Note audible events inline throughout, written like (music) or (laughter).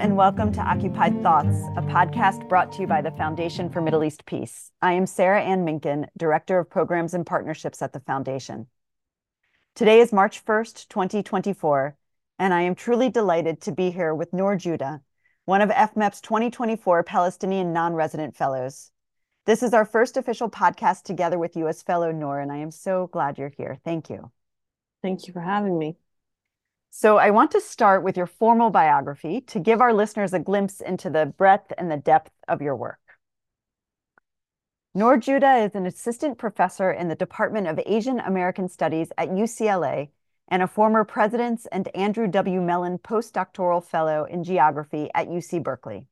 And welcome to Occupied Thoughts, a podcast brought to you by the Foundation for Middle East Peace. I am Sarah Anne Minkin, Director of Programs and Partnerships at the Foundation. Today is March 1st, 2024, and I am truly delighted to be here with Nour Joudah, one of FMEP's 2024 Palestinian Non-Resident Fellows. This is our first official podcast together with you as fellow Nour, and I am so glad you're here. Thank you. Thank you for having me. So, I want to start with your formal biography to give our listeners a glimpse into the breadth and the depth of your work. Nour Joudah is an assistant professor in the Department of Asian American Studies at UCLA and a former President's and Andrew W. Mellon postdoctoral fellow in geography at UC Berkeley.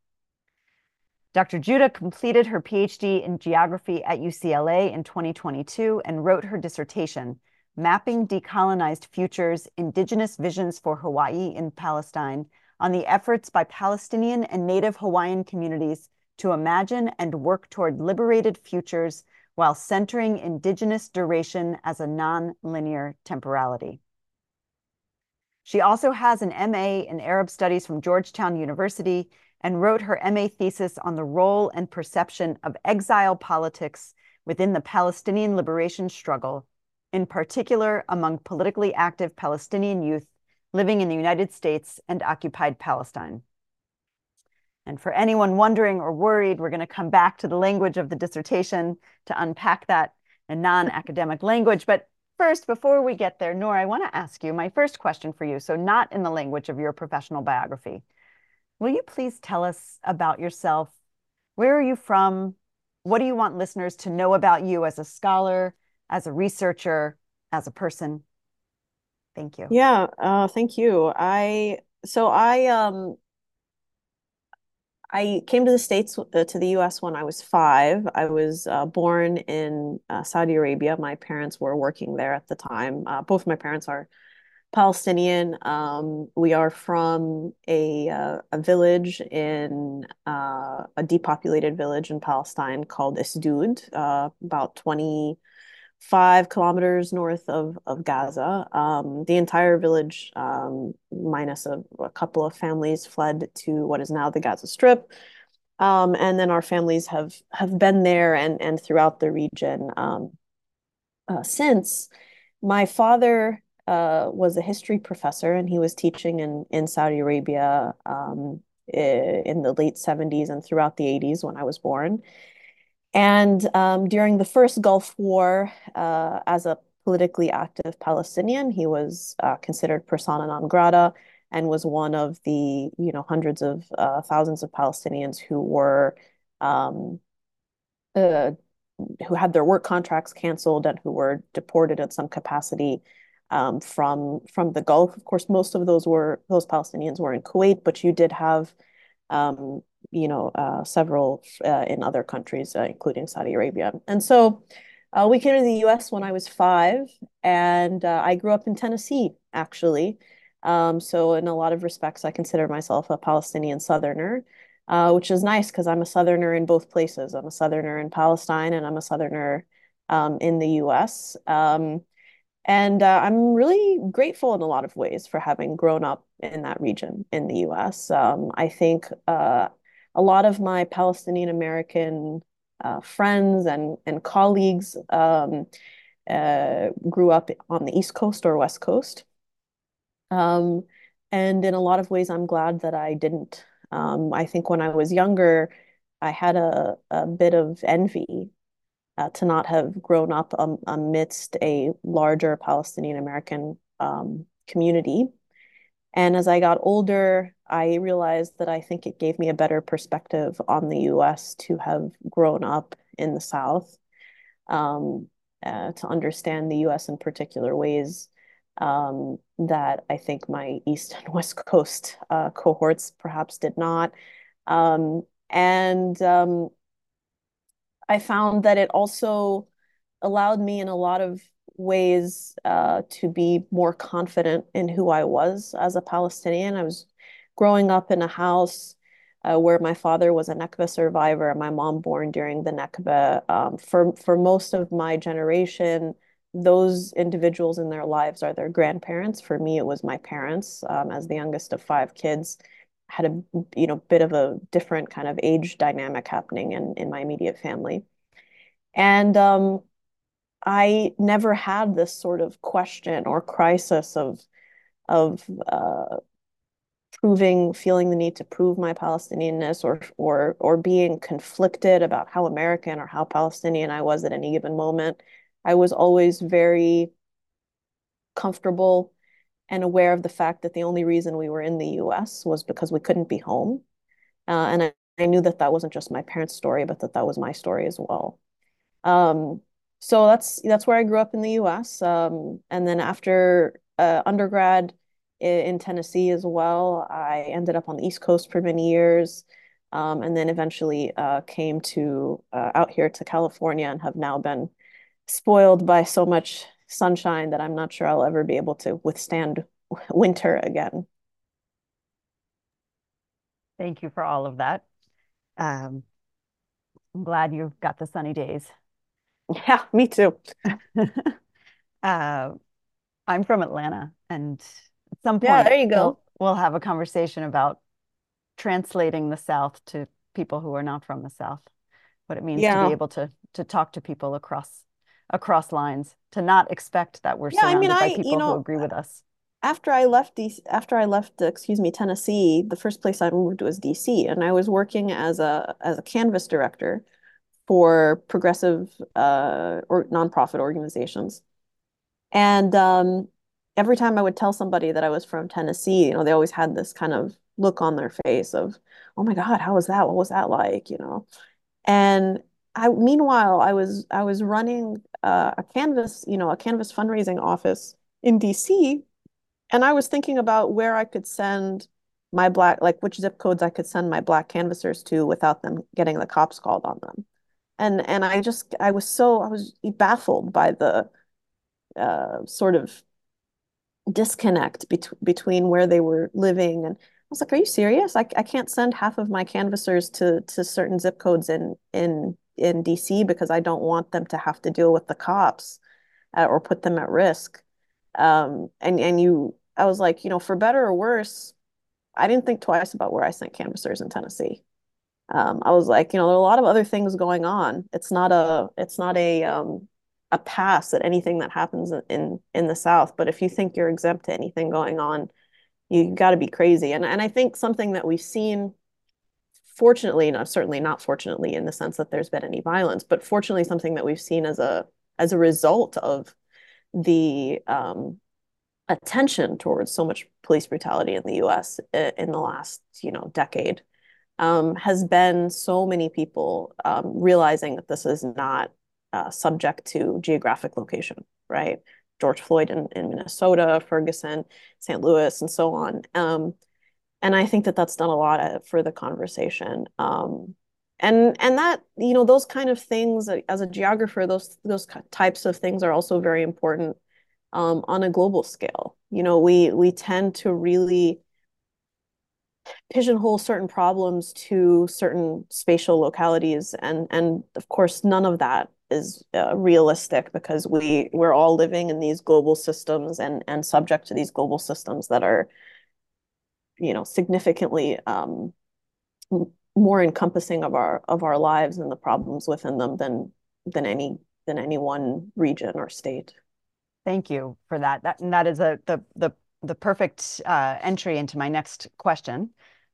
Dr. Joudah completed her PhD in geography at UCLA in 2022 and wrote her dissertation Mapping Decolonized Futures Indigenous Visions for Hawaii in Palestine on the efforts by Palestinian and Native Hawaiian communities to imagine and work toward liberated futures while centering Indigenous duration as a non-linear temporality. She also has an MA in Arab Studies from Georgetown University and wrote her MA thesis on the role and perception of exile politics within the Palestinian liberation struggle in particular among politically active Palestinian youth living in the United States and occupied Palestine. And for anyone wondering or worried, we're going to come back to the language of the dissertation to unpack that in non-academic language. But first, before we get there, Nour, I want to ask you my first question for you. So not in the language of your professional biography. Will you please tell us about yourself? Where are you from? What do you want listeners to know about you as a scholar, as a researcher, as a person? Thank you. Yeah, uh, thank you. I so I um I came to the States uh, to the US when I was five. I was uh, born in uh, Saudi Arabia. My parents were working there at the time. Uh, both my parents are Palestinian. Um, we are from a uh, a village in uh, a depopulated village in Palestine called Isdud, about 20 five kilometers north of, of Gaza. Um, the entire village, um, minus a, a, couple of families, fled to what is now the Gaza Strip. Um, and then our families have have been there and and throughout the region um, uh, since. My father uh, was a history professor, and he was teaching in in Saudi Arabia um, in the late 70s and throughout the 80s when I was born. And um, during the first Gulf War, uh, as a politically active Palestinian, he was uh, considered persona non grata and was one of the you know hundreds of uh, thousands of Palestinians who were um, uh, who had their work contracts canceled and who were deported in some capacity um, from from the Gulf. Of course, most of those were those Palestinians were in Kuwait, but you did have um, you know, uh, several uh, in other countries, uh, including Saudi Arabia. And so uh, we came to the US when I was five, and uh, I grew up in Tennessee, actually. Um, so, in a lot of respects, I consider myself a Palestinian Southerner, uh, which is nice because I'm a Southerner in both places. I'm a Southerner in Palestine, and I'm a Southerner um, in the US. Um, and uh, I'm really grateful in a lot of ways for having grown up in that region in the US. Um, I think uh, a lot of my Palestinian American uh, friends and, and colleagues um, uh, grew up on the East Coast or West Coast. Um, and in a lot of ways, I'm glad that I didn't. Um, I think when I was younger, I had a, a bit of envy uh, to not have grown up um, amidst a larger Palestinian American um, community. And as I got older, I realized that I think it gave me a better perspective on the US to have grown up in the South, um, uh, to understand the US in particular ways um, that I think my East and (laughs) West Coast uh, cohorts perhaps did not. Um, and um, I found that it also allowed me in a lot of ways uh, to be more confident in who I was as a Palestinian. I was growing up in a house uh, where my father was a Nakba survivor and my mom born during the Nakba. Um, for for most of my generation, those individuals in their lives are their grandparents. For me, it was my parents um, as the youngest of five kids. had a you know bit of a different kind of age dynamic happening in in my immediate family. And um, I never had this sort of question or crisis of of uh, proving, feeling the need to prove my Palestinianness or or or being conflicted about how American or how Palestinian I was at any given moment. I was always very comfortable and aware of the fact that the only reason we were in the US was because we couldn't be home. Uh, and I, I, knew that that wasn't just my parents' story, but that that was my story as well. Um, so that's that's where I grew up in the US. Um, and then after uh, undergrad in, in, Tennessee as well, I ended up on the East Coast for many years. Um, and then eventually uh, came to uh, out here to California and have now been spoiled by so much sunshine that I'm not sure I'll ever be able to withstand (laughs) winter again. Thank you for all of that. Um, I'm glad you've got the sunny days. Yeah, me too. (laughs) uh, I'm from Atlanta, and at some point, yeah, there you go. We'll, we'll have a conversation about translating the South to people who are not from the South, what it means to be able to to talk to people across across lines to not expect that we're yeah, surrounded I mean, by I, people you know, who agree with us. After I left DC, after I left, excuse me, Tennessee, the first place I moved was DC, and I was working as a as a canvas director for progressive uh, or nonprofit organizations. And um, every time I would tell somebody that I was from Tennessee, you know, they always had this kind of look on their face of, "Oh my God, how was that? What was that like?" You know, and I meanwhile I was I was running uh, a canvas you know a canvas fundraising office in DC, and I was thinking about where I could send my black like which zip codes I could send my black canvassers to without them getting the cops called on them, and and I just I was so I was baffled by the uh, sort of disconnect bet between where they were living and I was like, are you serious? I, I can't send half of my canvassers to to certain zip codes in in in DC because I don't want them to have to deal with the cops uh, or put them at risk. Um, and and you, I was like, you know, for better or worse, I didn't think twice about where I sent canvassers in Tennessee. Um, I was like, you know, there are a lot of other things going on. It's not a, it's not a, um, a pass at anything that happens in in the South. But if you think you're exempt to anything going on, you got to be crazy. And and I think something that we've seen fortunately, no, certainly not fortunately in the sense that there's been any violence, but fortunately something that we've seen as a as a result of the um, attention towards so much police brutality in the U.S. in the last you know decade um, has been so many people um, realizing that this is not uh, subject to geographic location, right? George Floyd in, in Minnesota, Ferguson, St. Louis, and so on. Um, and I think that that's done a lot for the conversation. Um, and and that you know those kind of things uh, as a geographer, those those types of things are also very important um, on a global scale. You know, we we tend to really pigeonhole certain problems to certain spatial localities, and and of course none of that is uh, realistic because we we're all living in these global systems and and subject to these global systems that are you know significantly um, more encompassing of our of our lives and the problems within them than than any than any one region or state. Thank you for that. That and that is a the the the perfect uh, entry into my next question,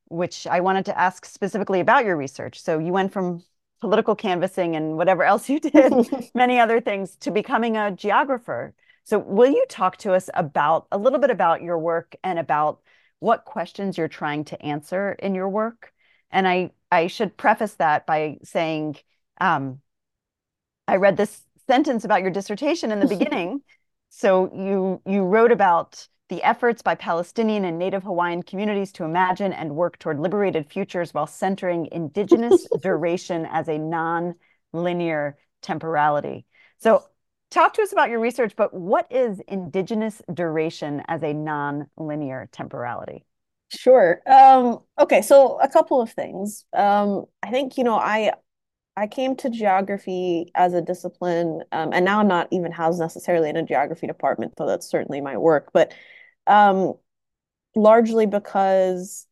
which I wanted to ask specifically about your research. So you went from political canvassing and whatever else you did, (laughs) many other things, to becoming a geographer. So will you talk to us about a little bit about your work and about what questions you're trying to answer in your work. And I, I should preface that by saying, um, I read this sentence about your dissertation in the (laughs) beginning. So you you wrote about the efforts by Palestinian and Native Hawaiian communities to imagine and work toward liberated futures while centering indigenous (laughs) duration as a non-linear temporality. So talk to us about your research, but what is indigenous duration as a non-linear temporality? Sure. Um, okay, so a couple of things. Um, I think, you know, I I came to geography as a discipline, um, and now I'm not even housed necessarily in a geography department, though that's certainly my work, but um, largely because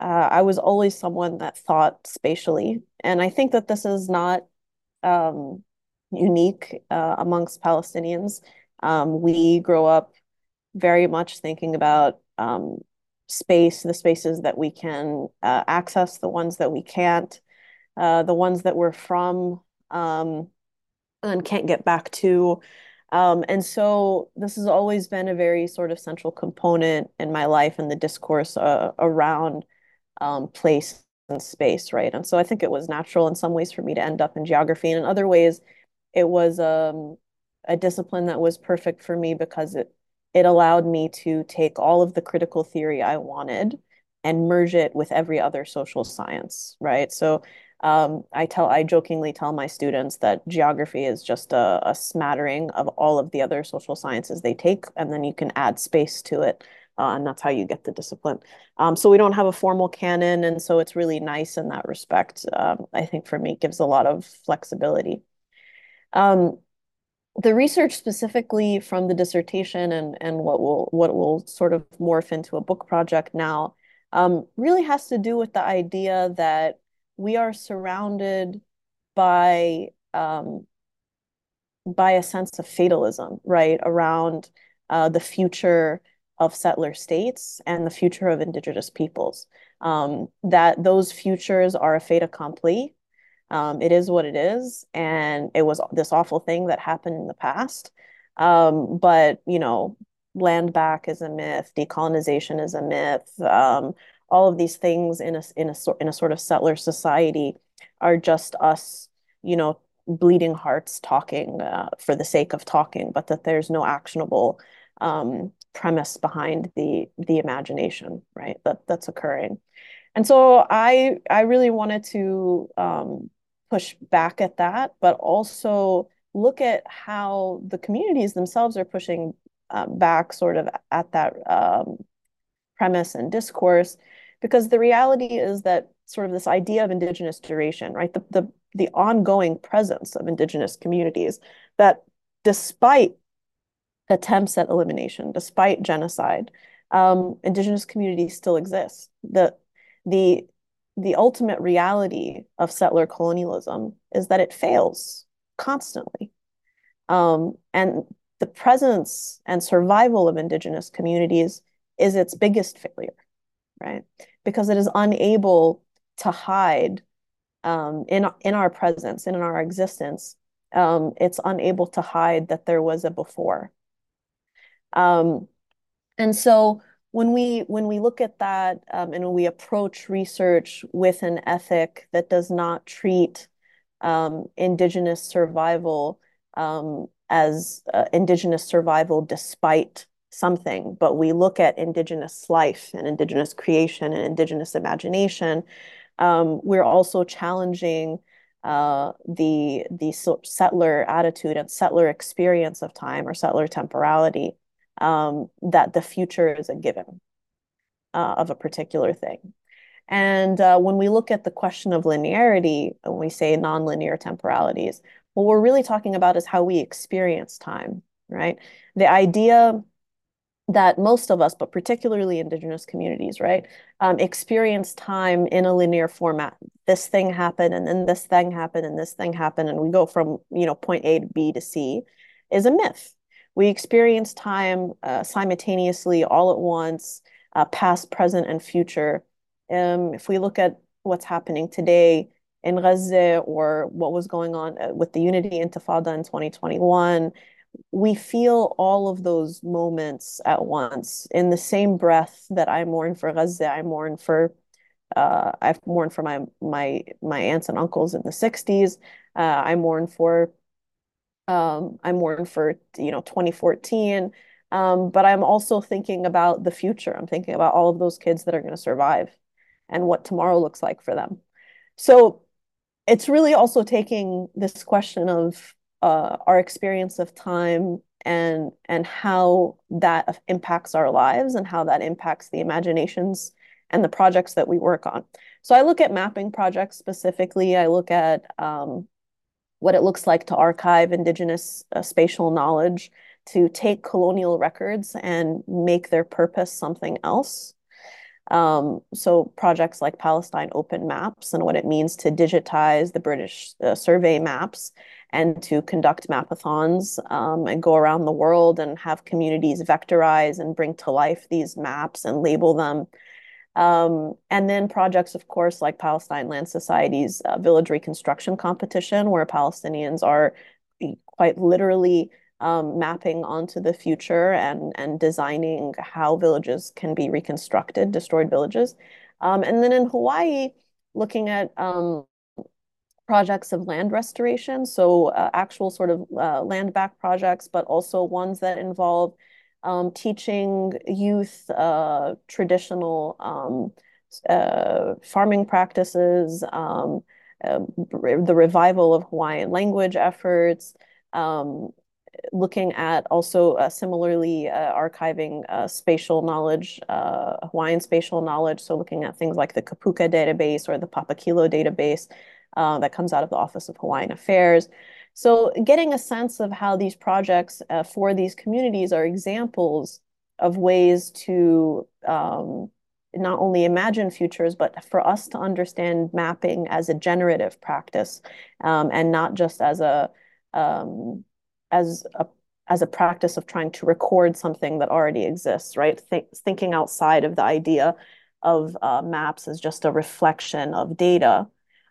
uh, I was always someone that thought spatially. And I think that this is not um, unique uh, amongst Palestinians. Um, we grow up very much thinking about um, space, the spaces that we can uh, access, the ones that we can't, uh, the ones that we're from um, and can't get back to. Um, and so this has always been a very sort of central component in my life and the discourse uh, around um, place and space, right? And so I think it was natural in some ways for me to end up in geography, and in other ways, it was um, a discipline that was perfect for me because it it allowed me to take all of the critical theory I wanted and merge it with every other social science, right? So um, I tell I jokingly tell my students that geography is just a, a smattering of all of the other social sciences they take, and then you can add space to it uh, and that's how you get the discipline. Um, so we don't have a formal canon, and so it's really nice in that respect. Um, I think for me, it gives a lot of flexibility. Um, the research specifically from the dissertation and and what will what will sort of morph into a book project now um, really has to do with the idea that we are surrounded by um, by a sense of fatalism, right, around uh, the future of settler states and the future of indigenous peoples. Um, that those futures are a fait accompli. Um, it is what it is, and it was this awful thing that happened in the past. Um, but you know, land back is a myth, decolonization is a myth. All of these things in a in a sort in a sort of settler society are just us, you know, bleeding hearts talking uh, for the sake of talking, but that there's no actionable um, premise behind the the imagination, right? That that's occurring. And so I I really wanted to um, push back at that, but also look at how the communities themselves are pushing um, back sort of at that um, premise and discourse, because the reality is that sort of this idea of indigenous duration, right? The the the ongoing presence of indigenous communities that despite attempts at elimination, despite genocide, um, indigenous communities still exist. The, the, the ultimate reality of settler colonialism is that it fails constantly. Um, and the presence and survival of indigenous communities is its biggest failure, right? Because it is unable to hide um, in, in our presence and in our existence. Um, it's unable to hide that there was a before um, and so when we when we look at that um, and when we approach research with an ethic that does not treat um, indigenous survival um, as uh, indigenous survival despite something, but we look at indigenous life and indigenous creation and indigenous imagination, um, we're also challenging uh, the the settler attitude and settler experience of time or settler temporality um, that the future is a given uh, of a particular thing. And uh, when we look at the question of linearity, when we say nonlinear temporalities, what we're really talking about is how we experience time, right? The idea that most of us, but particularly indigenous communities, right, um, experience time in a linear format. This thing happened, and then this thing happened, and this thing happened, and we go from you know point A to B to C, is a myth, we experience time uh, simultaneously all at once, uh, past, present, and future. Um, if we look at what's happening today in Gaza or what was going on uh, with the Unity Intifada in 2021, we feel all of those moments at once in the same breath that I mourn for Gaza, I mourn for uh, I've mourned for my my my aunts and uncles in the 60s. Uh, I mourn for um, I mourn for, you know, 2014. Um, but I'm also thinking about the future. I'm thinking about all of those kids that are going to survive and what tomorrow looks like for them. So it's really also taking this question of uh, our experience of time and and how that impacts our lives and how that impacts the imaginations and the projects that we work on. So I look at mapping projects specifically. I look at um, what it looks like to archive indigenous uh, spatial knowledge, to take colonial records and make their purpose something else. Um, so projects like Palestine Open Maps and what it means to digitize the British uh, survey maps and to conduct mapathons um, and go around the world and have communities vectorize and bring to life these maps and label them. Um, and then projects, of course, like Palestine Land Society's uh, village reconstruction competition, where Palestinians are quite literally um, mapping onto the future and and designing how villages can be reconstructed, destroyed villages. Um, and then in Hawaii, looking at um, projects of land restoration, so uh, actual sort of uh, land back projects, but also ones that involve um, teaching youth uh, traditional um, uh, farming practices, um, uh, the revival of Hawaiian language efforts, um, looking at also uh, similarly archiving spatial knowledge, Hawaiian spatial knowledge. So looking at things like the Kipuka database or the Papakilo database uh, that comes out of the Office of Hawaiian Affairs. So getting a sense of how these projects uh, for these communities are examples of ways to um, not only imagine futures, but for us to understand mapping as a generative practice um, and not just as a um, as a as a practice of trying to record something that already exists, right? Th thinking outside of the idea of uh, maps as just a reflection of data,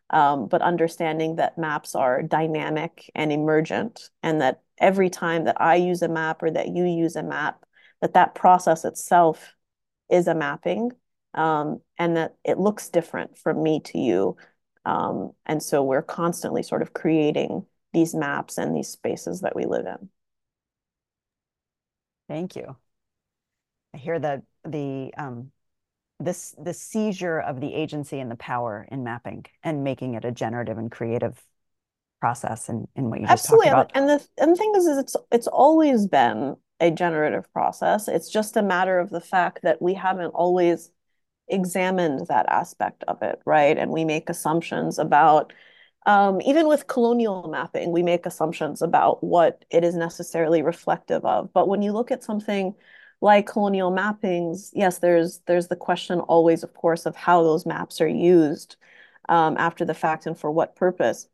um, but understanding that maps are dynamic and emergent, and that every time that I use a map or that you use a map, that that process itself is a mapping, um, and that it looks different from me to you. Um, and so we're constantly sort of creating these maps and these spaces that we live in. Thank you. I hear that the um, this the seizure of the agency and the power in mapping and making it a generative and creative process and in, in what you just Absolutely. talked about. And the and the thing is, is it's it's always been a generative process. It's just a matter of the fact that we haven't always examined that aspect of it, right? And we make assumptions about um, even with colonial mapping, we make assumptions about what it is necessarily reflective of. But when you look at something like colonial mappings, yes, there's there's the question always, of course, of how those maps are used um, after the fact and for what purpose.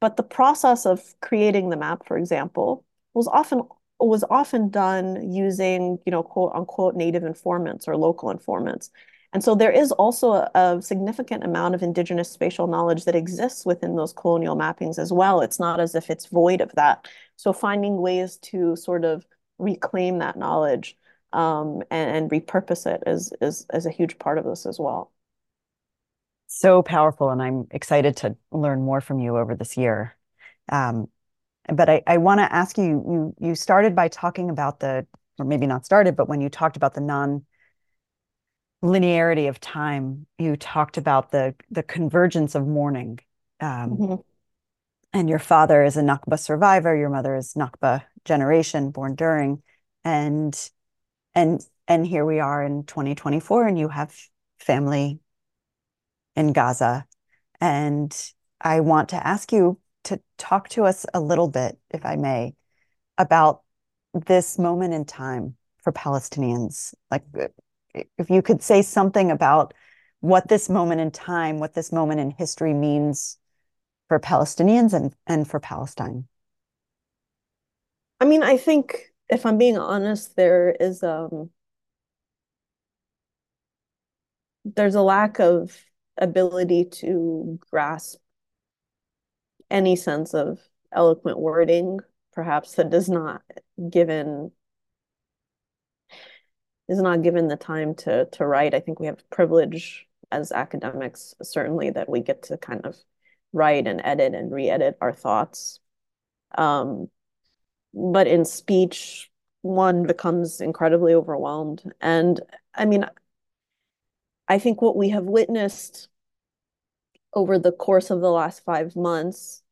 But the process of creating the map, for example, was often was often done using, you know, quote unquote native informants or local informants. And so there is also a, a, significant amount of indigenous spatial knowledge that exists within those colonial mappings as well. It's not as if it's void of that. So finding ways to sort of reclaim that knowledge um, and, and, repurpose it is, is, is a huge part of this as well. So powerful, and I'm excited to learn more from you over this year. Um, but I, I want to ask you, you, you started by talking about the, or maybe not started, but when you talked about the non linearity of time, you talked about the the convergence of mourning. Um, mm-hmm. And your father is a Nakba survivor. Your mother is Nakba generation, born during, and and and here we are in 2024, and you have family in Gaza. And I want to ask you to talk to us a little bit, if I may, about this moment in time for Palestinians. Like if you could say something about what this moment in time, what this moment in history means for Palestinians and, and for Palestine. I mean, I think if I'm being honest, there is um there's a lack of ability to grasp any sense of eloquent wording, perhaps that does not given is not given the time to to write. I think we have privilege as academics, certainly that we get to kind of write and edit and re-edit our thoughts. Um, but in speech, one becomes incredibly overwhelmed. And I mean, I think what we have witnessed over the course of the last five months,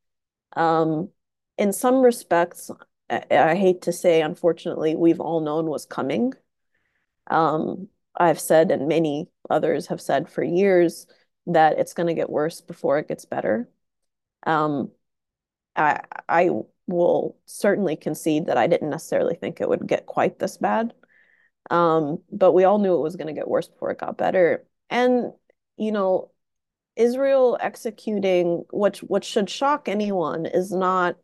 um, in some respects, I, I hate to say, unfortunately, we've all known was coming. Um, I've said, and many others have said for years, that it's going to get worse before it gets better. Um, I, I will certainly concede that I didn't necessarily think it would get quite this bad. Um, but we all knew it was going to get worse before it got better. And, you know, Israel executing what what should shock anyone is not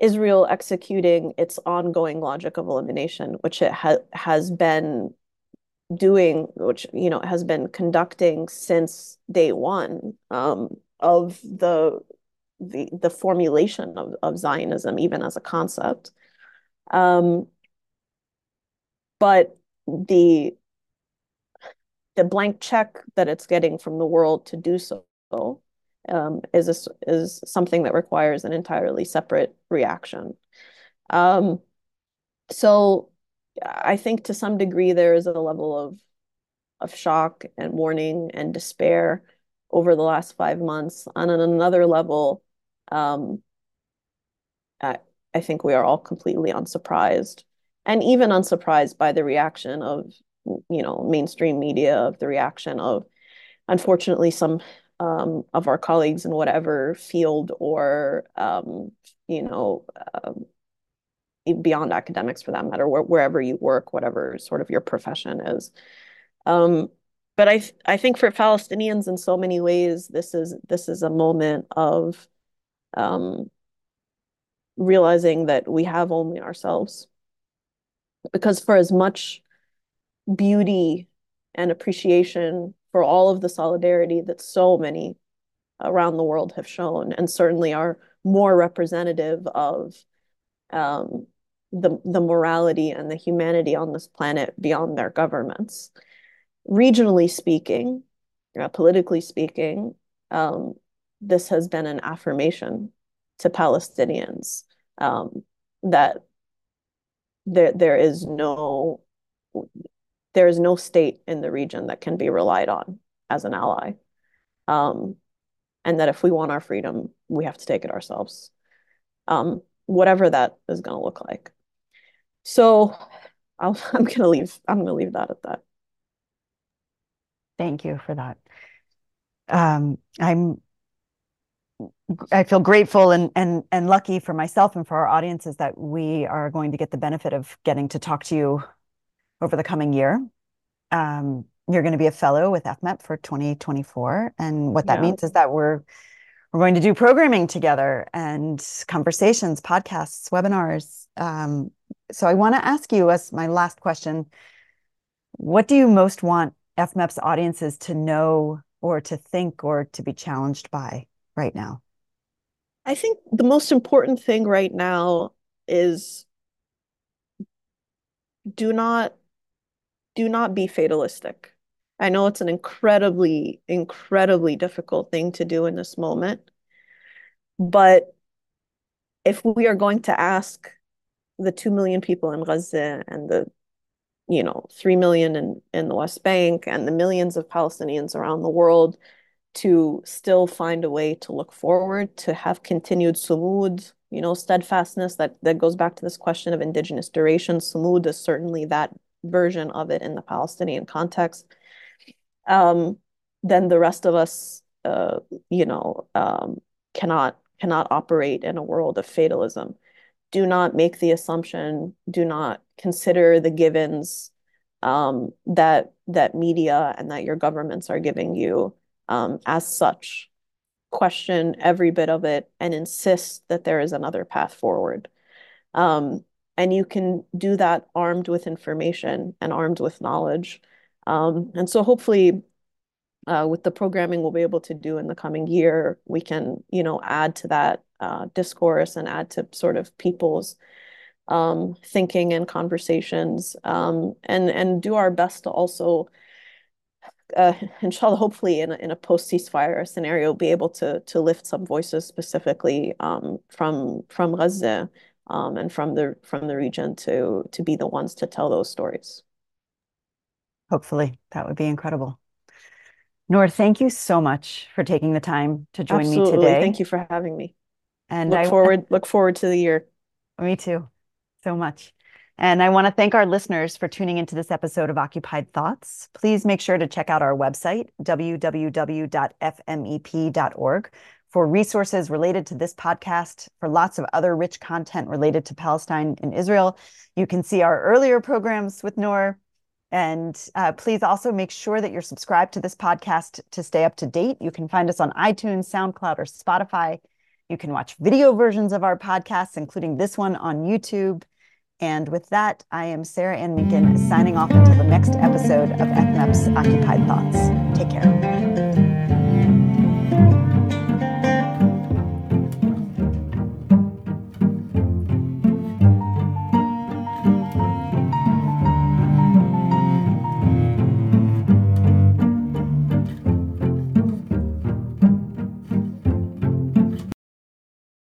Israel executing its ongoing logic of elimination, which it ha has been doing, which you know has been conducting since day one um, of the the the formulation of, of Zionism, even as a concept. Um, but the the blank check that it's getting from the world to do so um, is a, is something that requires an entirely separate reaction. Um, so I think to some degree there is a level of of shock and mourning and despair over the last five months. On another level, um, I, I think we are all completely unsurprised and even unsurprised by the reaction of you know mainstream media of the reaction of unfortunately some um, of our colleagues in whatever field or um, you know um, beyond academics for that matter wh wherever you work whatever sort of your profession is. Um, but I I think for Palestinians in so many ways this is this is a moment of um, realizing that we have only ourselves because for as much beauty and appreciation for all of the solidarity that so many around the world have shown and certainly are more representative of um, the, the morality and the humanity on this planet beyond their governments. Regionally speaking, uh, politically speaking, um, this has been an affirmation to Palestinians um, that there there is no there is no state in the region that can be relied on as an ally. Um, and that if we want our freedom, we have to take it ourselves, um, whatever that is going to look like. So i going to leave. I'm going to leave that at that. Thank you for that. Um, I'm I feel grateful and and and lucky for myself and for our audiences that we are going to get the benefit of getting to talk to you over the coming year. Um, you're going to be a fellow with FMEP for 2024, and what that yeah. means is that we're we're going to do programming together and conversations, podcasts, webinars. Um, so I want to ask you as my last question: What do you most want FMEP's audiences to know, or to think, or to be challenged by right now? I think the most important thing right now is do not do not be fatalistic. I know it's an incredibly incredibly difficult thing to do in this moment. But if we are going to ask the 2 million people in Gaza and the you know 3 million in in the West Bank and the millions of Palestinians around the world to still find a way to look forward, to have continued sumud, you know, steadfastness that, that goes back to this question of indigenous duration. Sumud is certainly that version of it in the Palestinian context. Um, then the rest of us, uh, you know, um, cannot cannot operate in a world of fatalism. Do not make the assumption. Do not consider the givens um, that that media and that your governments are giving you um, as such, question every bit of it, and insist that there is another path forward. Um, and you can do that armed with information and armed with knowledge. Um, and so hopefully uh, with the programming we'll be able to do in the coming year, we can, you know, add to that uh, discourse and add to sort of people's um, thinking and conversations um, and, and do our best to also uh, (laughs) inshallah, hopefully in a, in a post ceasefire scenario, be able to to lift some voices specifically um, from from Gaza um, and from the from the region to to be the ones to tell those stories. Hopefully, that would be incredible. Nour, thank you so much for taking the time to join Absolutely. me today. Thank you for having me. And look I forward (laughs) look forward to the year. Me too, so much. And I want to thank our listeners for tuning into this episode of Occupied Thoughts. Please make sure to check out our website, www.fmep.org, For resources related to this podcast, for lots of other rich content related to Palestine and Israel, you can see our earlier programs with Nour. And uh, please also make sure that you're subscribed to this podcast to stay up to date. You can find us on iTunes, SoundCloud, or Spotify. You can watch video versions of our podcasts, including this one on YouTube. And with that, I am Sarah Anne Minkin signing off until the next episode of FMEP's Occupied Thoughts. Take care.